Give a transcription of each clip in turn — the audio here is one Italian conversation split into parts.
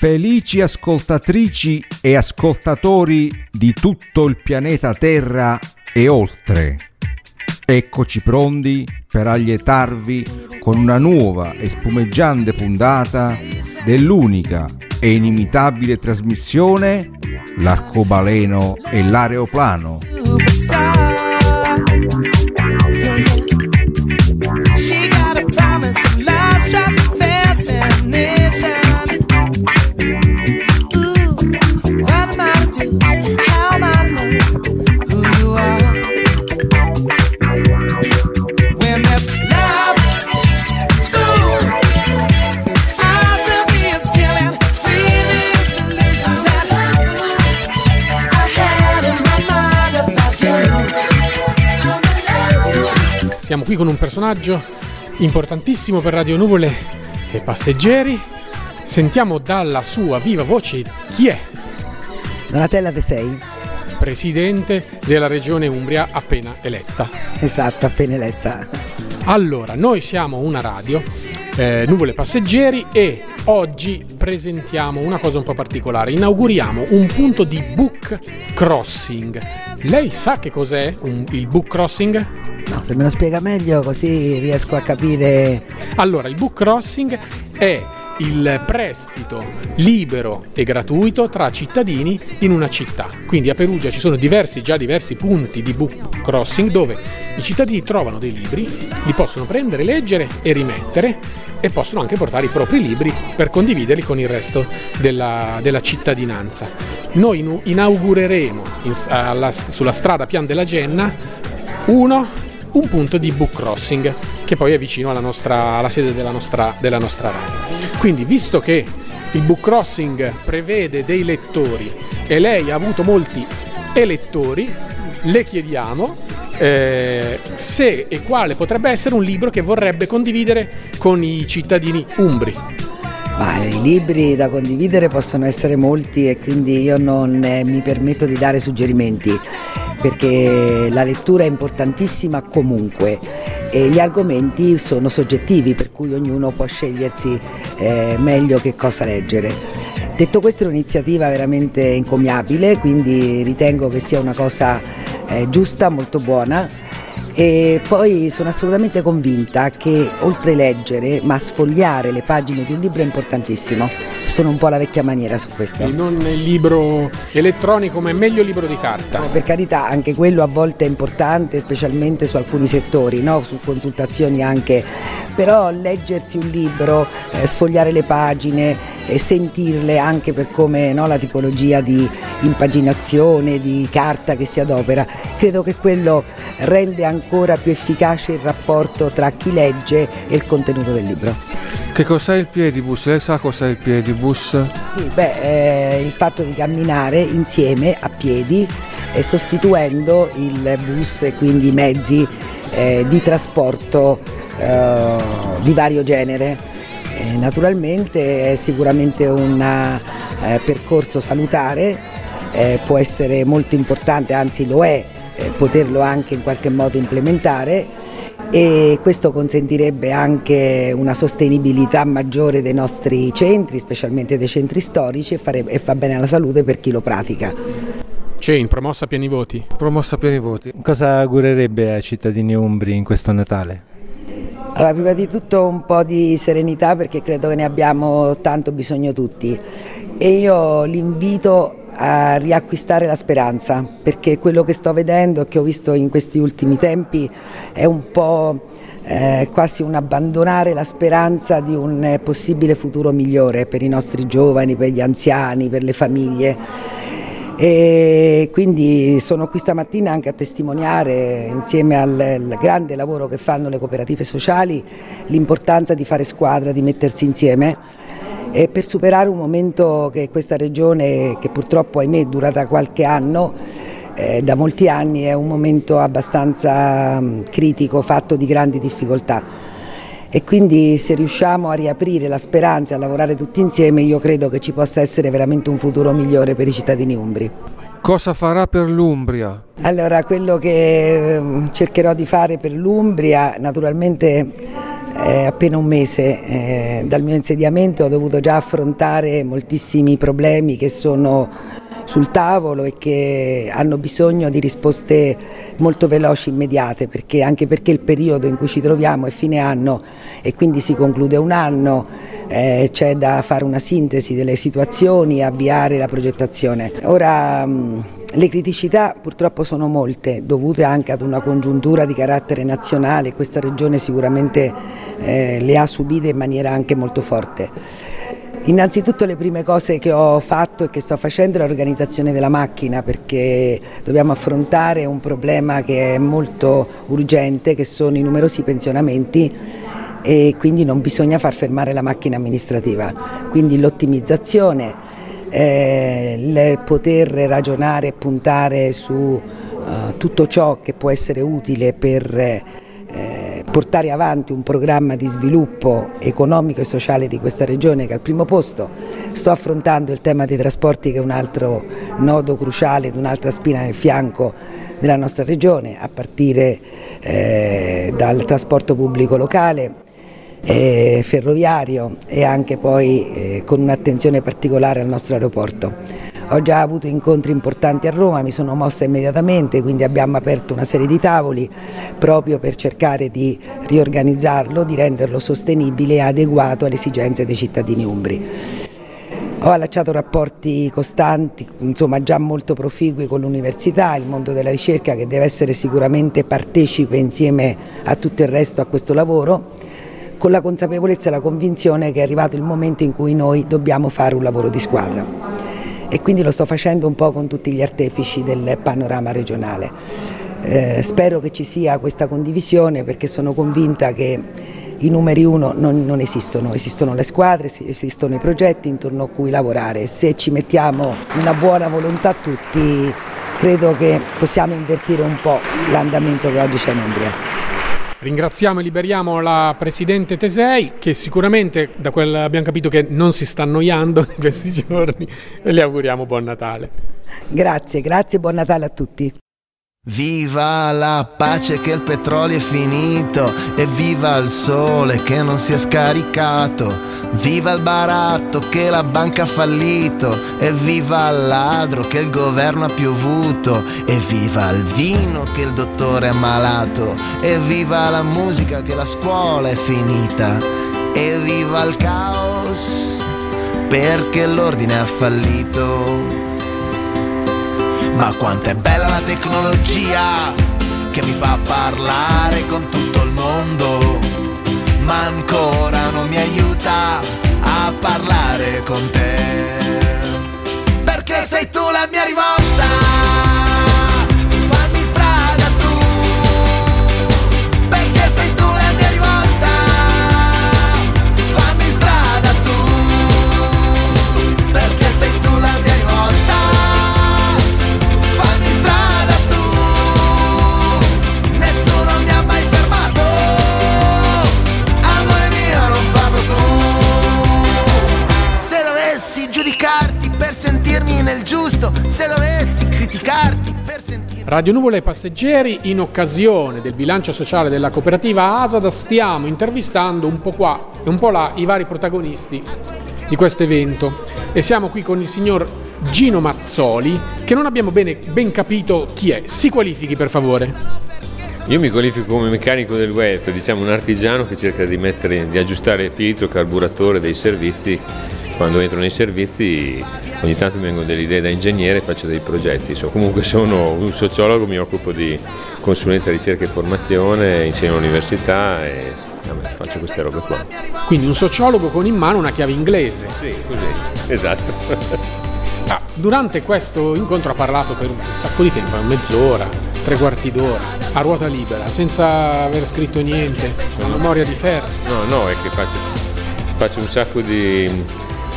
Felici ascoltatrici e ascoltatori di tutto il pianeta Terra e oltre. Eccoci pronti per allietarvi con una nuova e spumeggiante puntata dell'unica e inimitabile trasmissione L'arcobaleno e l'aeroplano. Siamo qui con un personaggio importantissimo per Radio Nuvole e passeggeri. Sentiamo dalla sua viva voce chi è. Donatella De Sei. Presidente della regione Umbria appena eletta. Esatto, appena eletta. Allora, noi siamo una radio, eh, Nuvole Passeggeri e oggi presentiamo una cosa un po' particolare. Inauguriamo un punto di book crossing. Lei sa che cos'è un, il book crossing? No, se me lo spiega meglio così riesco a capire. Allora, il book crossing è il prestito libero e gratuito tra cittadini in una città. Quindi a Perugia ci sono diversi, già diversi punti di book crossing dove i cittadini trovano dei libri, li possono prendere, leggere e rimettere e possono anche portare i propri libri per condividerli con il resto della, della cittadinanza. Noi inaugureremo in, alla, sulla strada Pian della Genna uno un punto di book crossing che poi è vicino alla, nostra, alla sede della nostra, della nostra radio. Quindi visto che il book crossing prevede dei lettori e lei ha avuto molti elettori, le chiediamo eh, se e quale potrebbe essere un libro che vorrebbe condividere con i cittadini umbri. Ma I libri da condividere possono essere molti e quindi io non eh, mi permetto di dare suggerimenti perché la lettura è importantissima comunque e gli argomenti sono soggettivi per cui ognuno può scegliersi eh, meglio che cosa leggere. Detto questo è un'iniziativa veramente incommiabile, quindi ritengo che sia una cosa eh, giusta, molto buona e poi sono assolutamente convinta che oltre leggere, ma sfogliare le pagine di un libro è importantissimo. Sono un po' la vecchia maniera su questo. E non il libro elettronico, ma è meglio il libro di carta. Per carità, anche quello a volte è importante, specialmente su alcuni settori, no? su consultazioni anche. Però leggersi un libro, eh, sfogliare le pagine, e sentirle anche per come no, la tipologia di impaginazione, di carta che si adopera, credo che quello rende ancora più efficace il rapporto tra chi legge e il contenuto del libro. Che cos'è il piedibus? Lei sa cos'è il piedibus? Sì, beh, eh, il fatto di camminare insieme a piedi eh, sostituendo il bus e quindi i mezzi eh, di trasporto eh, di vario genere eh, naturalmente è sicuramente un eh, percorso salutare, eh, può essere molto importante, anzi lo è, eh, poterlo anche in qualche modo implementare e questo consentirebbe anche una sostenibilità maggiore dei nostri centri, specialmente dei centri storici e, fare, e fa bene alla salute per chi lo pratica. Chain, promossa pieni voti. Promossa pieni voti. Cosa augurerebbe ai cittadini umbri in questo Natale? Allora, prima di tutto un po' di serenità perché credo che ne abbiamo tanto bisogno tutti. E io li invito a riacquistare la speranza perché quello che sto vedendo e che ho visto in questi ultimi tempi è un po' eh, quasi un abbandonare la speranza di un possibile futuro migliore per i nostri giovani, per gli anziani, per le famiglie e quindi sono qui stamattina anche a testimoniare insieme al, grande lavoro che fanno le cooperative sociali l'importanza di fare squadra, di mettersi insieme e per superare un momento che questa regione che purtroppo ahimè è durata qualche anno eh, da molti anni è un momento abbastanza critico, fatto di grandi difficoltà e quindi se riusciamo a riaprire la speranza e a lavorare tutti insieme io credo che ci possa essere veramente un futuro migliore per i cittadini umbri. Cosa farà per l'Umbria? Allora, quello che ehm, cercherò di fare per l'Umbria, naturalmente È appena un mese eh, dal mio insediamento ho dovuto già affrontare moltissimi problemi che sono sul tavolo e che hanno bisogno di risposte molto veloci, immediate, perché, anche perché il periodo in cui ci troviamo è fine anno e quindi si conclude un anno, eh, c'è da fare una sintesi delle situazioni e avviare la progettazione. Ora, mh, le criticità purtroppo sono molte, dovute anche ad una congiuntura di carattere nazionale, questa regione sicuramente eh, le ha subite in maniera anche molto forte. Innanzitutto le prime cose che ho fatto e che sto facendo è l'organizzazione della macchina perché dobbiamo affrontare un problema che è molto urgente, che sono i numerosi pensionamenti e quindi non bisogna far fermare la macchina amministrativa. Quindi l'ottimizzazione, eh, il poter ragionare e puntare su uh, tutto ciò che può essere utile per eh, portare avanti un programma di sviluppo economico e sociale di questa regione che è al primo posto. Sto affrontando il tema dei trasporti che è un altro nodo cruciale, un'altra spina nel fianco della nostra regione, a partire eh, dal trasporto pubblico locale. Eh, ferroviario e anche poi eh, con un'attenzione particolare al nostro aeroporto. Ho già avuto incontri importanti a Roma, mi sono mossa immediatamente, quindi abbiamo aperto una serie di tavoli proprio per cercare di riorganizzarlo, di renderlo sostenibile e adeguato alle esigenze dei cittadini umbri. Ho allacciato rapporti costanti, insomma già molto proficui con l'università, il mondo della ricerca che deve essere sicuramente partecipe insieme a tutto il resto a questo lavoro, con la consapevolezza e la convinzione che è arrivato il momento in cui noi dobbiamo fare un lavoro di squadra e quindi lo sto facendo un po' con tutti gli artefici del panorama regionale. Eh, spero che ci sia questa condivisione perché sono convinta che i numeri uno non, non, esistono, esistono le squadre, esistono i progetti intorno a cui lavorare. Se ci mettiamo una buona volontà tutti, credo che possiamo invertire un po' l'andamento che oggi c'è in Umbria. Ringraziamo e liberiamo la Presidente Tesei che sicuramente da quel abbiamo capito che non si sta annoiando in questi giorni e le auguriamo buon Natale. Grazie, grazie e buon Natale a tutti. Viva la pace che il petrolio è finito e viva il sole che non si è scaricato. Viva il baratto che la banca ha fallito e viva il ladro che il governo ha piovuto e viva il vino che il dottore è malato e viva la musica che la scuola è finita e viva il caos perché l'ordine ha fallito. Ma quanto è bella la tecnologia che mi fa parlare con tutto il mondo, ma ancora non mi aiuta a parlare con te. Perché sei tu la Radio Nuvole Passeggeri, in occasione del bilancio sociale della cooperativa Asada, stiamo intervistando un po' qua e un po' là i vari protagonisti di questo evento. E siamo qui con il signor Gino Mazzoli, che non abbiamo bene, ben capito chi è. Si qualifichi per favore. Io mi qualifico come meccanico del welfare, diciamo un artigiano che cerca di, mettere, di aggiustare filtro, carburatore dei servizi quando entro nei servizi ogni tanto mi vengono delle idee da ingegnere e faccio dei progetti. So, comunque sono un sociologo, mi occupo di consulenza, ricerca e formazione, insegno all'università e vabbè, faccio queste robe qua. Quindi un sociologo con in mano una chiave inglese. Sì, così, esatto. ah, durante questo incontro ha parlato per un sacco di tempo, mezz'ora, tre quarti d'ora, a ruota libera, senza aver scritto niente, con memoria di ferro. No, no, è che faccio, faccio un sacco di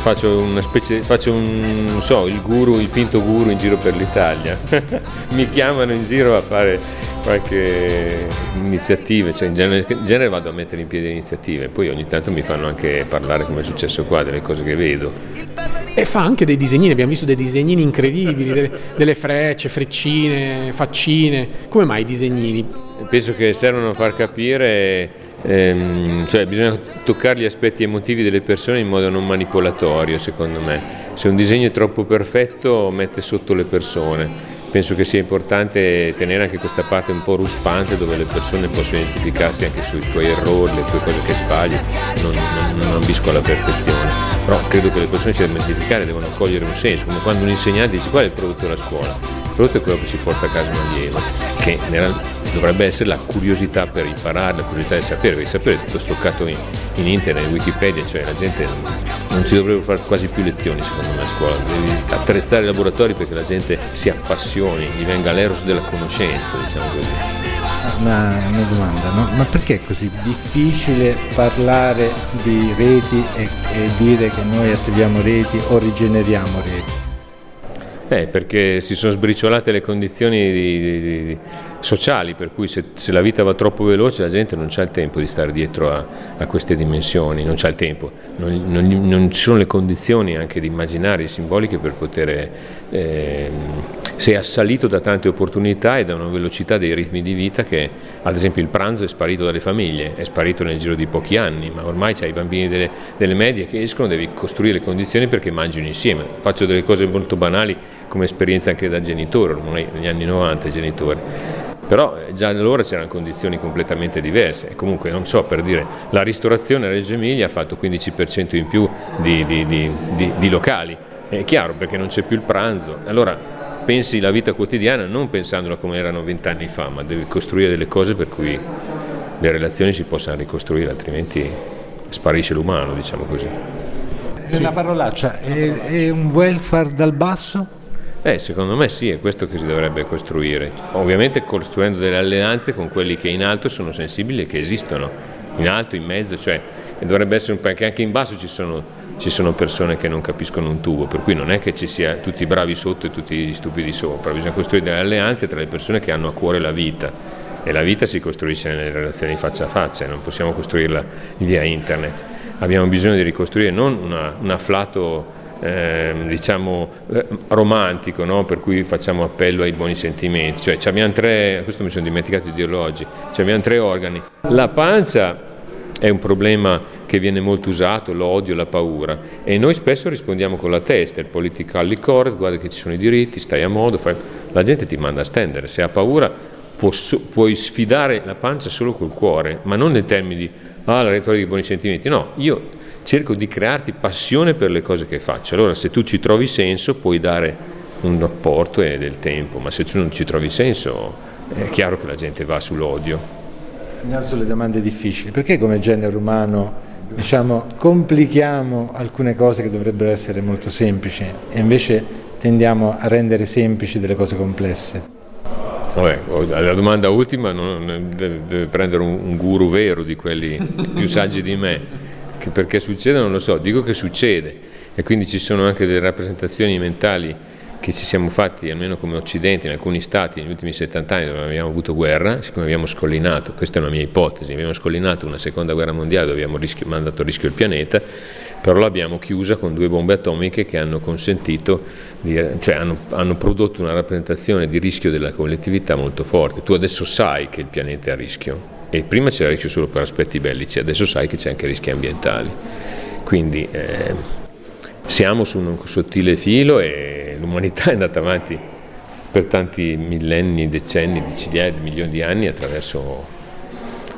faccio una specie, faccio un, so, il guru, il finto guru in giro per l'Italia. Mi chiamano in giro a fare qualche iniziativa, cioè in genere, in genere, vado a mettere in piedi iniziative, poi ogni tanto mi fanno anche parlare come è successo qua, delle cose che vedo. E fa anche dei disegnini, abbiamo visto dei disegnini incredibili, delle, delle frecce, freccine, faccine, come mai i disegnini? Penso che servono a far capire ehm, cioè bisogna toccare gli aspetti emotivi delle persone in modo non manipolatorio, secondo me. Se un disegno è troppo perfetto mette sotto le persone. Penso che sia importante tenere anche questa parte un po' ruspante dove le persone possono identificarsi anche sui tuoi errori, le tue cose che sbagli, non, non, non ambisco alla perfezione, però credo che le persone si debbano identificare, devono cogliere un senso, come quando un insegnante dice qual è il prodotto della scuola, prodotto è quello che si porta a casa un allievo, che dovrebbe essere la curiosità per imparare, la curiosità di sapere, perché sapere è tutto stoccato in, in internet, in Wikipedia, cioè la gente non, non si dovrebbe fare quasi più lezioni secondo me a scuola, devi attrezzare i laboratori perché la gente si appassioni, gli venga l'eros della conoscenza, diciamo così. Una, una domanda, no? ma perché è così difficile parlare di reti e, e dire che noi attiviamo reti o rigeneriamo reti? Eh, perché si sono sbriciolate le condizioni di, di, di, sociali, per cui se, se, la vita va troppo veloce la gente non ha il tempo di stare dietro a, a queste dimensioni, non c'ha il tempo, non, non, non, ci sono le condizioni anche di immaginare simboliche per poter... Eh, è assalito da tante opportunità e da una velocità dei ritmi di vita che ad esempio il pranzo è sparito dalle famiglie, è sparito nel giro di pochi anni, ma ormai c'hai i bambini delle, delle medie che escono, devi costruire le condizioni perché mangino insieme. Faccio delle cose molto banali come esperienza anche da genitore, ormai negli anni 90 genitore però eh, già allora c'erano condizioni completamente diverse. E comunque non so per dire la ristorazione a Reggio Emilia ha fatto 15% in più di, di, di, di, locali. È chiaro perché non c'è più il pranzo. Allora pensi la vita quotidiana non pensandola come erano vent'anni fa ma devi costruire delle cose per cui le relazioni si possano ricostruire altrimenti sparisce l'umano diciamo così. Una parolaccia è, è un welfare dal basso? Eh, secondo me sì, è questo che si dovrebbe costruire, ovviamente costruendo delle alleanze con quelli che in alto sono sensibili e che esistono, in alto, in mezzo, cioè dovrebbe essere un po' che anche in basso ci sono, ci sono persone che non capiscono un tubo, per cui non è che ci sia tutti bravi sotto e tutti stupidi sopra, bisogna costruire delle alleanze tra le persone che hanno a cuore la vita e la vita si costruisce nelle relazioni faccia a faccia, non possiamo costruirla via internet. Abbiamo bisogno di ricostruire non una, un afflato eh, diciamo eh, romantico, no? per cui facciamo appello ai buoni sentimenti. Cioè, abbiamo tre, questo mi sono dimenticato di dirlo oggi, abbiamo tre organi. La pancia è un problema che viene molto usato, l'odio, la paura, e noi spesso rispondiamo con la testa, il politically correct, guarda che ci sono i diritti, stai a modo, fai... la gente ti manda a stendere, se ha paura puoi sfidare la pancia solo col cuore, ma non nei termini di ah, la retorica dei buoni sentimenti, no, io cerco di crearti passione per le cose che faccio. Allora se tu ci trovi senso puoi dare un rapporto e del tempo, ma se tu non ci trovi senso è chiaro che la gente va sull'odio. Andiamo sulle domande difficili. Perché come genere umano diciamo, complichiamo alcune cose che dovrebbero essere molto semplici e invece tendiamo a rendere semplici delle cose complesse? Vabbè, la domanda ultima non, deve, deve prendere un, un guru vero di quelli più saggi di me che perché succede non lo so, dico che succede e quindi ci sono anche delle rappresentazioni mentali che ci siamo fatti, almeno come Occidente, in alcuni stati negli ultimi 70 anni dove abbiamo avuto guerra, siccome abbiamo scollinato, questa è una mia ipotesi, abbiamo scollinato una seconda guerra mondiale dove abbiamo rischio, mandato a rischio il pianeta, però l'abbiamo chiusa con due bombe atomiche che hanno consentito, di, cioè hanno, hanno prodotto una rappresentazione di rischio della collettività molto forte. Tu adesso sai che il pianeta è a rischio, e prima c'era rischio solo per aspetti bellici, adesso sai che c'è anche rischi ambientali. Quindi eh, siamo su un sottile filo e l'umanità è andata avanti per tanti millenni, decenni, decine di milioni di anni attraverso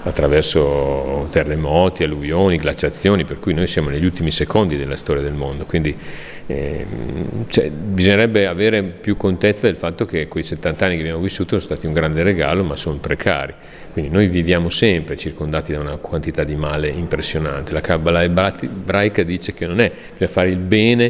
attraverso terremoti, alluvioni, glaciazioni, per cui noi siamo negli ultimi secondi della storia del mondo, quindi eh, cioè, bisognerebbe avere più contezza del fatto che quei 70 anni che abbiamo vissuto sono stati un grande regalo, ma sono precari, quindi noi viviamo sempre circondati da una quantità di male impressionante. La Kabbalah ebraica dice che non è per fare il bene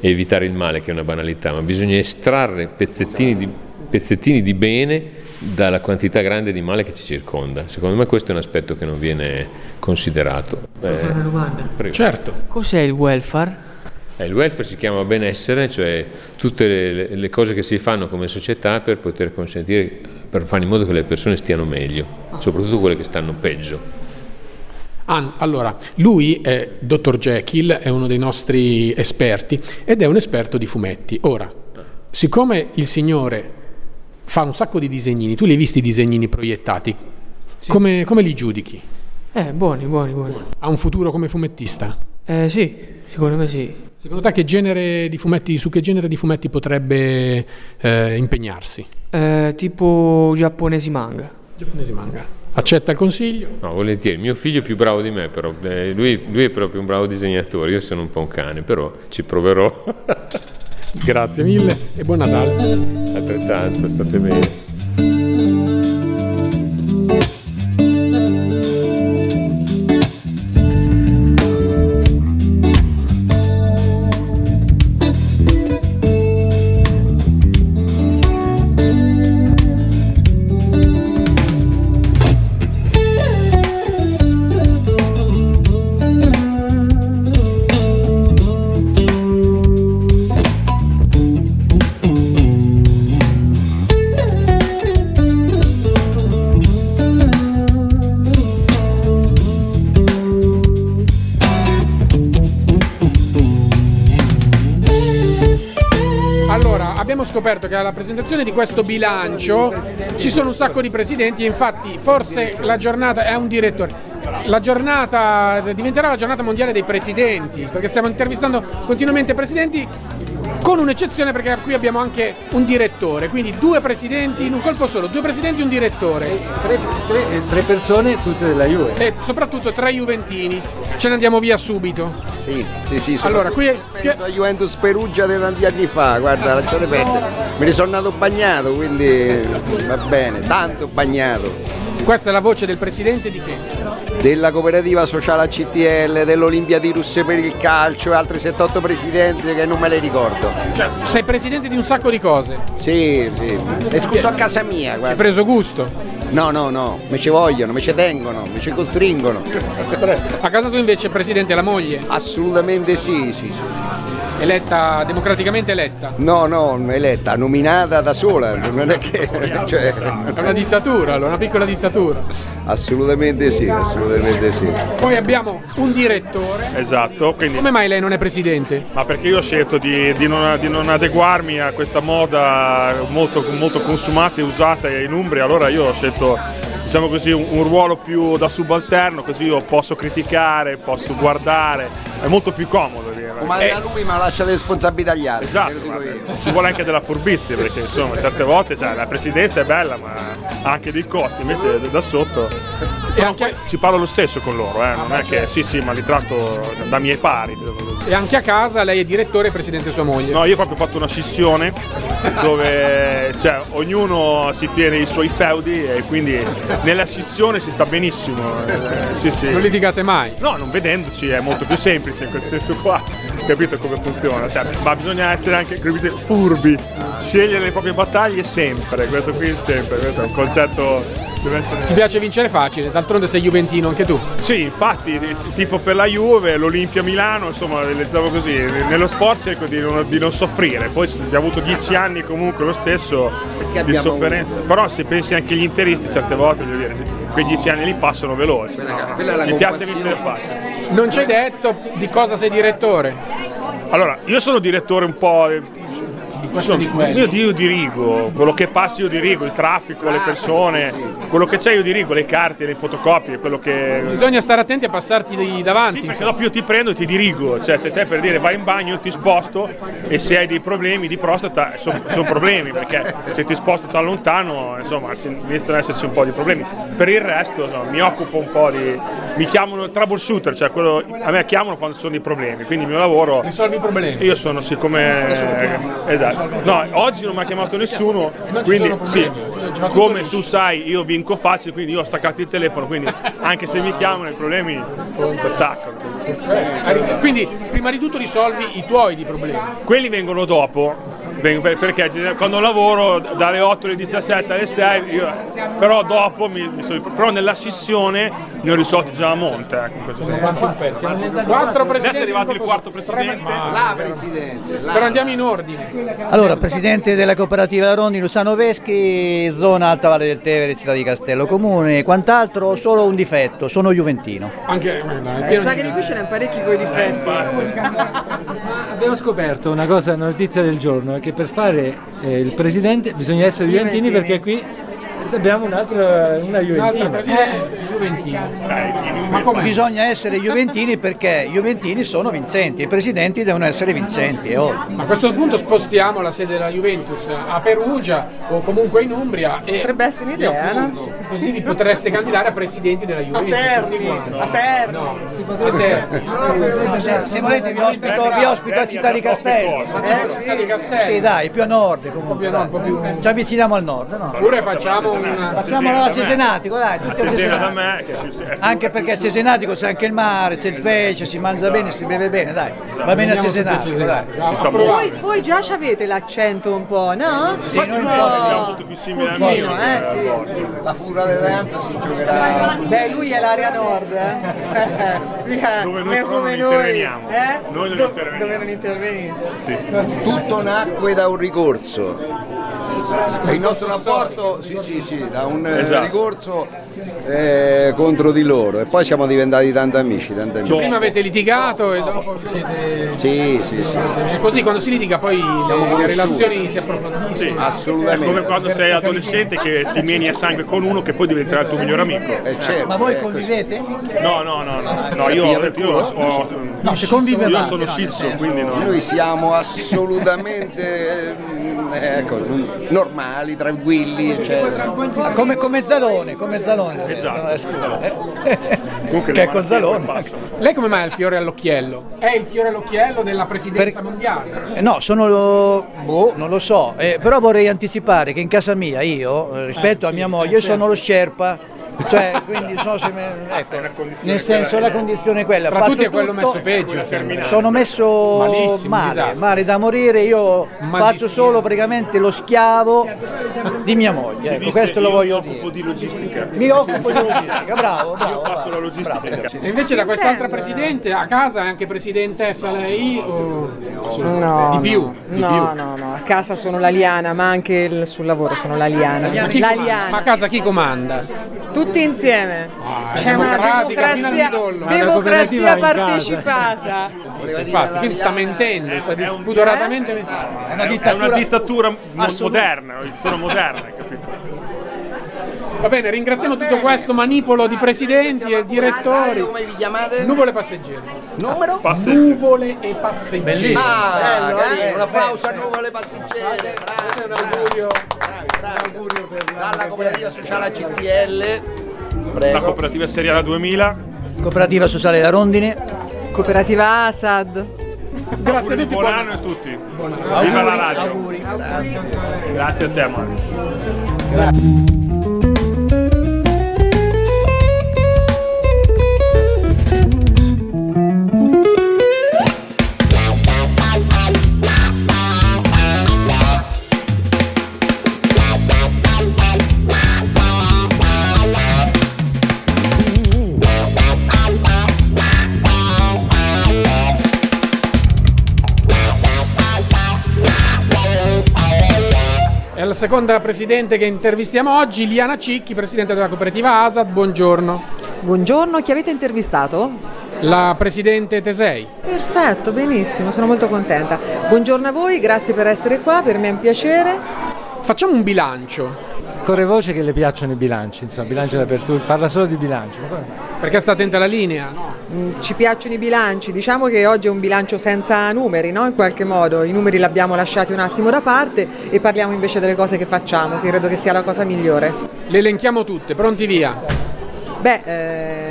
e evitare il male, che è una banalità, ma bisogna estrarre pezzettini di, pezzettini di bene dalla quantità grande di male che ci circonda. Secondo me questo è un aspetto che non viene considerato. Posso fare una domanda? Prego. Certo. Cos'è il welfare? Eh, il welfare si chiama benessere, cioè tutte le, le, cose che si fanno come società per poter consentire, per fare in modo che le persone stiano meglio, soprattutto quelle che stanno peggio. Allora, lui è Dr. Jekyll, è uno dei nostri esperti ed è un esperto di fumetti. Ora, siccome il signore fa un sacco di disegnini, tu li hai visti i disegnini proiettati, sì. come, come, li giudichi? Eh, buoni, buoni, buoni. Ha un futuro come fumettista? Eh, sì, secondo me sì. Secondo te che genere di fumetti, su che genere di fumetti potrebbe eh, impegnarsi? Eh, tipo giapponesi manga. Giapponesi manga. Accetta il consiglio? No, volentieri. Mio figlio è più bravo di me, però eh, lui, lui è proprio un bravo disegnatore. Io sono un po' un cane, però ci proverò. Grazie mille e buon Natale. Altrettanto, state bene. Scoperto che alla presentazione di questo bilancio ci sono un sacco di presidenti e infatti forse la giornata è un direttore. La giornata diventerà la giornata mondiale dei presidenti, perché stiamo intervistando continuamente presidenti, con un'eccezione perché qui abbiamo anche un direttore, quindi due presidenti in un colpo solo, due presidenti e un direttore. Tre, tre- tre persone, tutte della Juve. E soprattutto tre Juventini. Ce ne andiamo via subito. Sì, sì, sì. sono- Allora, qui Penso a Juventus Perugia di tanti anni fa, guarda, lasciate perdere. Me ne sono nato bagnato, quindi va bene, tanto bagnato. Questa è la voce del presidente di che? Della cooperativa sociale ACTL, dell'Olimpiadi russe per il calcio e altri 78 presidenti che non me le ricordo. Cioè, sei presidente di un sacco di cose. Sì, sì. E scuso a casa mia, Hai guarda. preso gusto. No, no, no, me ci vogliono, me ci tengono, me ci costringono. A casa tu invece presidente la moglie, Assolutamente sì, sì, sì. Eletta democraticamente eletta. No, no, eletta, nominata da sola, non è che... Cioè, È una dittatura, allora, una piccola dittatura. assolutamente sì, assolutamente sì. Poi abbiamo un direttore. Esatto, quindi, Come mai lei non è presidente? ma perché io ho scelto di, di non, di non adeguarmi a questa moda molto, molto consumata e usata in Umbria, allora io ho scelto diciamo così, un, un ruolo più da subalterno, così io posso criticare, posso guardare, è molto più comodo. Comanda lui ma lascia le responsabilità agli altri. Esatto, ci vuole anche della furbizia perché insomma certe volte cioè, la presidenza è bella ma ha anche dei costi, invece da sotto E anche, ci parlo lo stesso con loro, eh, non è che sì sì ma li tratto da miei pari. e anche a casa lei è direttore e presidente sua moglie. No, io ho proprio fatto una scissione dove cioè, ognuno si tiene i suoi feudi e quindi nella scissione si sta benissimo. eh, sì, sì. Non litigate mai. No, non vedendoci è molto più semplice in quel senso qua, capito come funziona? Cioè, ma bisogna essere anche capite, furbi, scegliere le proprie battaglie sempre, questo qui sempre, questo è un concetto deve Ti essere. piace vincere facile, d'altronde sei juventino anche tu. Sì, infatti tifo per la Juve, l'Olimpia Milano, insomma, leggiamo così, nello sport cerco di non, di non soffrire, poi abbiamo avuto dieci anni comunque lo stesso di abbiamo sofferenza, però se pensi anche agli interisti certe volte, voglio dire, quei dieci anni lì passano veloci. Quella- quella è la Mi piace vincere facile. Non ci hai detto di cosa sei direttore. Allora, io sono direttore un po'. Questo di quello. io, io dirigo, quello che passa io dirigo, il traffico, le persone, quello che c'è io dirigo, le carte, le fotocopie, quello che. Bisogna stare attenti a passarti davanti. Sì, perché dopo io ti prendo e ti dirigo, cioè se te per dire vai in bagno io ti sposto e se hai dei problemi di prostata sono problemi perché se ti sposto da lontano insomma iniziano ad esserci un po' di problemi. Per il resto insomma, mi occupo un po' di... mi chiamano troubleshooter, cioè quello, a me chiamano quando sono dei problemi, quindi il mio lavoro... Risolvi i problemi. Io sono siccome esatto. No, oggi non mi ha chiamato nessuno, quindi sì, tutto come tu sai io vinco facile, quindi io ho staccato il telefono, quindi anche se mi chiamano i problemi si attaccano. Quindi, prima di tutto risolvi i tuoi di problemi. Quelli vengono dopo, perché quando lavoro dalle 8 alle 17 alle 6, io- però dopo mi, mi sono, però nella scissione ne ho risolti già a monte. Ecco, in questo senso. Quanti un pezzo? Quattro Adesso è presidenti. arrivato il quarto presidente. La presidente, la- Però andiamo in ordine. Allora, presidente della cooperativa La Rondi, Luciano Veschi, zona Alta Valle del Tevere, città di Castello Comune, quant'altro ho solo un difetto, sono juventino. Anche eh, pieno Sa che di qui ce n'è parecchi coi difetti. Abbiamo scoperto una cosa, una notizia del giorno, è che per fare eh, il presidente bisogna essere Juventini perché qui abbiamo un altro, una Un'altra Juventina. Juventino. Ma come bisogna essere Juventini perché i Juventini sono vincenti, i presidenti devono essere vincenti. è ovvio. A questo punto spostiamo la sede della Juventus a Perugia o comunque in Umbria e Potrebbe essere un'idea, no? così vi potreste candidare a presidenti della Juventus. Terni, tutti quanti. a Terni. No, si potrebbe Se, se volete vi ospito, vi ospito a Città di Castello. Facciamo Città di Castello. Sì, dai, più a nord comunque. più a nord, un po' più- Ci avviciniamo al nord, no? Oppure facciamo una Facciamo la Cesenatico, dai, tutti a Cesena da Cesenatico. me, che è più Anche perché a Cesenatico c'è anche il mare, c'è il pesce, si mangia bene, si beve bene, dai. Va bene a a Cesenatico, dai. Cesenatico. Voi, voi già avete l'accento un po', no? Sì, noi un po'. Molto più simile. Pochino, che eh, sì. La fuga dell'Anza si giocherà Beh, lui è l'area nord, eh? Dove noi come interveniamo. Eh? Noi non Do- interveniamo. Dove non intervenite? tutto nacque da un ricorso. Il nostro rapporto sì, sì, sì, da un eh, Esatto. ricorso eh, contro di loro e poi siamo diventati tanti amici, tanti amici. Prima avete litigato e dopo siete... Sì, sì, sì, così quando si litiga poi le, le relazioni si approfondiscono. Sì, è assolutamente. come quando sei adolescente che ti meni a sangue con uno che poi diventerà il tuo migliore amico. Eh, certo, Ma voi eh, convivete? No, no, no, no, no io, Via per io culo? ho- No, io sono no, scisso, quindi no. Noi siamo assolutamente ecco, normali, tranquilli, eccetera. Come, come Zalone, come Zalone. Esatto. Eh, eh. Comunque che è con Zalone. Lei come mai ha il fiore all'occhiello? È il fiore all'occhiello della presidenza Per- mondiale. Eh, No, sono lo- boh, non lo so, eh, però vorrei anticipare che in casa mia io, eh, rispetto Eh, a sì, mia eh, moglie, certo. sono lo Sherpa. Cioè, quindi so se me- ecco, nel senso la condizione è quella. Tra tutti è quello tutto, messo peggio. Sono messo Malissimo, male, male da morire, io Mal faccio solo praticamente lo schiavo di mia moglie, ecco, dice, questo lo io voglio mi occupo di logistica. Mi occupo di logistica, bravo, bravo. Io faccio la logistica. E invece da quest'altra presidente, a casa è anche presidentessa lei? O... No, di più? no, di no, più. no, no, a casa sono la liana, ma anche il- sul lavoro sono la liana. Ma, La liana. Ma a casa chi comanda? Tutti insieme. Ah, C'è una democrazia, democrazia partecipata. Infatti, quindi sta mentendo, sta spudoratamente mentendo. È una dittatura mo- moderna, una dittatura moderna, capito? Va bene, ringraziamo tutto questo manipolo di presidenti e direttori. Come vi chiamate? Nuvole passeggeri. Numero? Nuvole e passeggeri. Ah, Bello, eh? un applauso a Nuvole Passeggeri. Bravi, bravi, bravi. Dalla cooperativa sociale CTL. La Prego. cooperativa seriale 2000. Cooperativa sociale La Rondine. Cooperativa Assad. Grazie a tutti. Buon buon- anno a tutti. Viva la radio. Auguri. Grazie a te, Mario. È seconda presidente che intervistiamo oggi, Liana Cicchi, presidente della cooperativa ASAD. Buongiorno. Buongiorno, chi avete intervistato? La presidente Tesei. Perfetto, benissimo, sono molto contenta. Buongiorno a voi, grazie per essere qua, per me è un piacere. Facciamo un bilancio. Corre voce che le piacciono i bilanci, insomma, bilancio d'apertura, parla solo di bilancio. Perché sta attenta alla linea? No. Mm, Ci piacciono i bilanci, diciamo che oggi è un bilancio senza numeri, no? in qualche modo, i numeri li abbiamo lasciati un attimo da parte e parliamo invece delle cose che facciamo, che credo che sia la cosa migliore. Le elenchiamo tutte, pronti via. Beh, eh,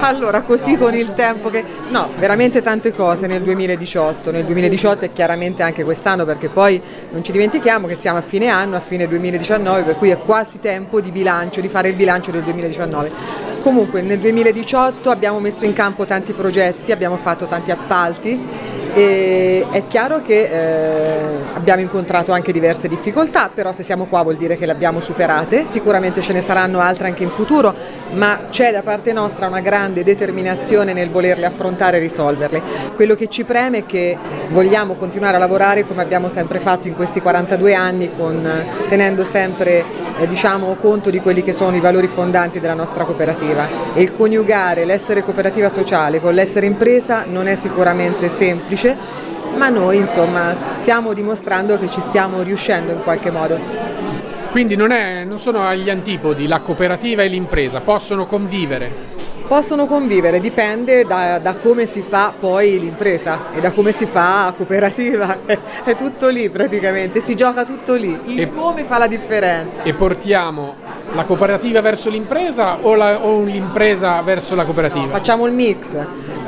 allora così con il tempo che... No, veramente tante cose nel 2018, nel 2018 e chiaramente anche quest'anno perché poi non ci dimentichiamo che siamo a fine anno, a fine 2019, per cui è quasi tempo di bilancio, di fare il bilancio del 2019. Comunque nel 2018 abbiamo messo in campo tanti progetti, abbiamo fatto tanti appalti e è chiaro che eh, abbiamo incontrato anche diverse difficoltà, però se siamo qua vuol dire che le abbiamo superate, sicuramente ce ne saranno altre anche in futuro, ma c'è da parte nostra una grande determinazione nel volerle affrontare e risolverle. Quello che ci preme è che vogliamo continuare a lavorare come abbiamo sempre fatto in questi 42 anni, con, tenendo sempre eh, diciamo, conto di quelli che sono i valori fondanti della nostra cooperativa e il coniugare l'essere cooperativa sociale con l'essere impresa non è sicuramente semplice, ma noi insomma stiamo dimostrando che ci stiamo riuscendo in qualche modo. Quindi non, è, non sono agli antipodi la cooperativa e l'impresa, possono convivere. Possono convivere, dipende da, da come si fa poi l'impresa e da come si fa cooperativa, è tutto lì praticamente, si gioca tutto lì, il E- come fa la differenza. E portiamo la cooperativa verso l'impresa o, la- o l'impresa verso la cooperativa? Facciamo il mix,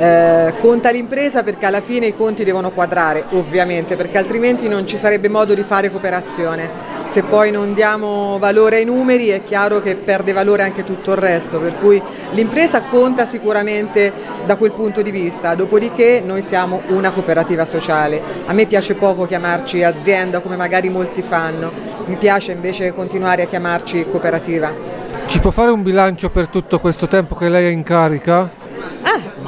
Eh, conta l'impresa perché alla fine i conti devono quadrare, ovviamente, perché altrimenti non ci sarebbe modo di fare cooperazione. Se poi non diamo valore ai numeri è chiaro che perde valore anche tutto il resto, per cui l'impresa conta sicuramente da quel punto di vista, dopodiché noi siamo una cooperativa sociale. A me piace poco chiamarci azienda come magari molti fanno, mi piace invece continuare a chiamarci cooperativa. Ci può fare un bilancio per tutto questo tempo che lei è in carica?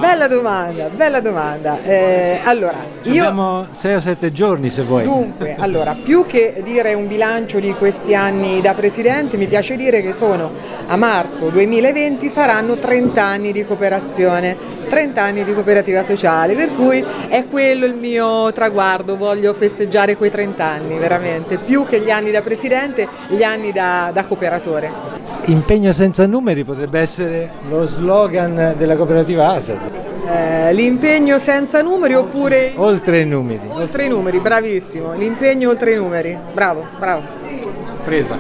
Bella domanda, bella domanda. Eh, allora, io... Abbiamo 6 o 7 giorni se vuoi. Dunque, allora, più che dire un bilancio di questi anni da presidente, mi piace dire che sono a marzo 2020 saranno 30 anni di cooperazione, 30 anni di cooperativa sociale, per cui è quello il mio traguardo, voglio festeggiare quei 30 anni, veramente, più che gli anni da presidente, gli anni da, da cooperatore. Impegno senza numeri potrebbe essere lo slogan della cooperativa ASAD. Eh, l'impegno senza numeri oppure Oltre i numeri. oltre i numeri, bravissimo, l'impegno oltre i numeri, bravo, bravo. Presa.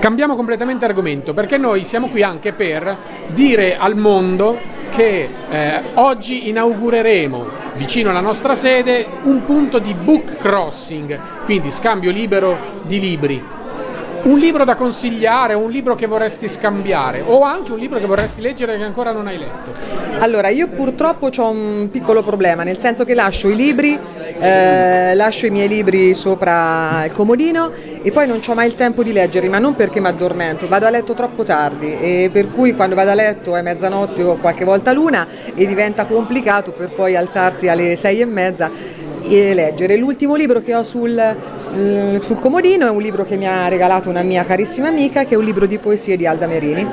Cambiamo completamente argomento perché noi siamo qui anche per dire al mondo che eh, oggi inaugureremo vicino alla nostra sede un punto di book crossing, quindi scambio libero di libri. Un libro da consigliare, un libro che vorresti scambiare o anche un libro che vorresti leggere che ancora non hai letto. Allora, io purtroppo ho un piccolo problema, nel senso che lascio i libri, eh, lascio i miei libri sopra il comodino e poi non ho mai il tempo di leggerli, ma non perché mi addormento, vado a letto troppo tardi e per cui quando vado a letto è mezzanotte o qualche volta l'una e diventa complicato per poi alzarsi alle sei e mezza leggere. L'ultimo libro che ho sul, sul- sul comodino è un libro che mi ha regalato una mia carissima amica, che è un libro di poesie di Alda Merini.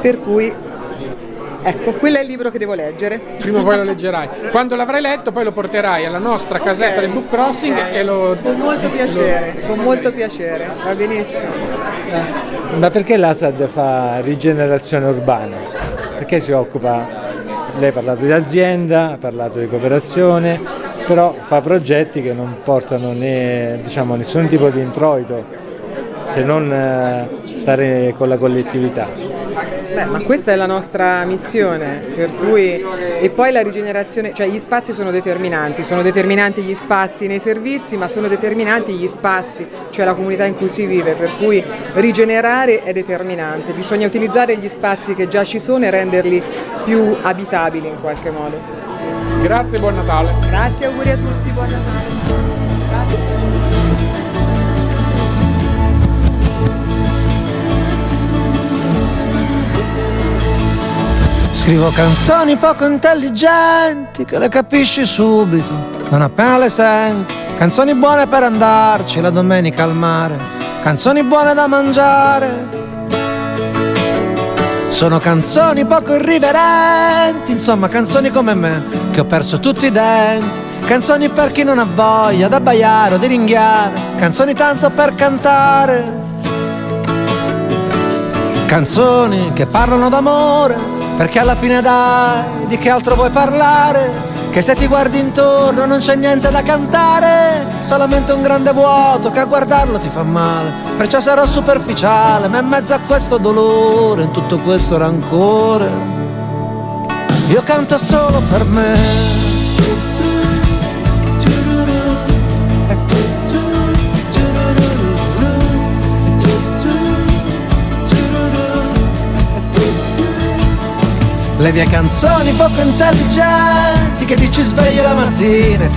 Per cui, ecco, quello è il libro che devo leggere. Prima o poi lo leggerai. Quando l'avrai letto, poi lo porterai alla nostra casetta del book crossing e lo. Con molto piacere, con molto piacere, va benissimo. Ma perché l'ASAD fa rigenerazione urbana? Perché si occupa, lei ha parlato di azienda, ha parlato di cooperazione, però fa progetti che non portano né, diciamo, nessun tipo di introito se non eh, stare con la collettività. Beh, ma questa è la nostra missione, per cui e poi la rigenerazione, cioè gli spazi sono determinanti, sono determinanti gli spazi nei servizi, ma sono determinanti gli spazi, cioè la comunità in cui si vive, per cui rigenerare è determinante, bisogna utilizzare gli spazi che già ci sono e renderli più abitabili in qualche modo. Grazie, buon Natale. Grazie, auguri a tutti, buon Natale. Scrivo canzoni poco intelligenti che le capisci subito, non appena le senti. Canzoni buone per andarci la domenica al mare, canzoni buone da mangiare. Sono canzoni poco irriverenti, insomma canzoni come me, che ho perso tutti i denti. Canzoni per chi non ha voglia d'abbaiare o di ringhiare, canzoni tanto per cantare. Canzoni che parlano d'amore, perché alla fine dai, di che altro vuoi parlare? Che se ti guardi intorno non c'è niente da cantare, solamente un grande vuoto che a guardarlo ti fa male. Perciò sarò superficiale, ma in mezzo a questo dolore, in tutto questo rancore, io canto solo per me. Le mie canzoni poco intelligenti che ti ci svegli la mattina ti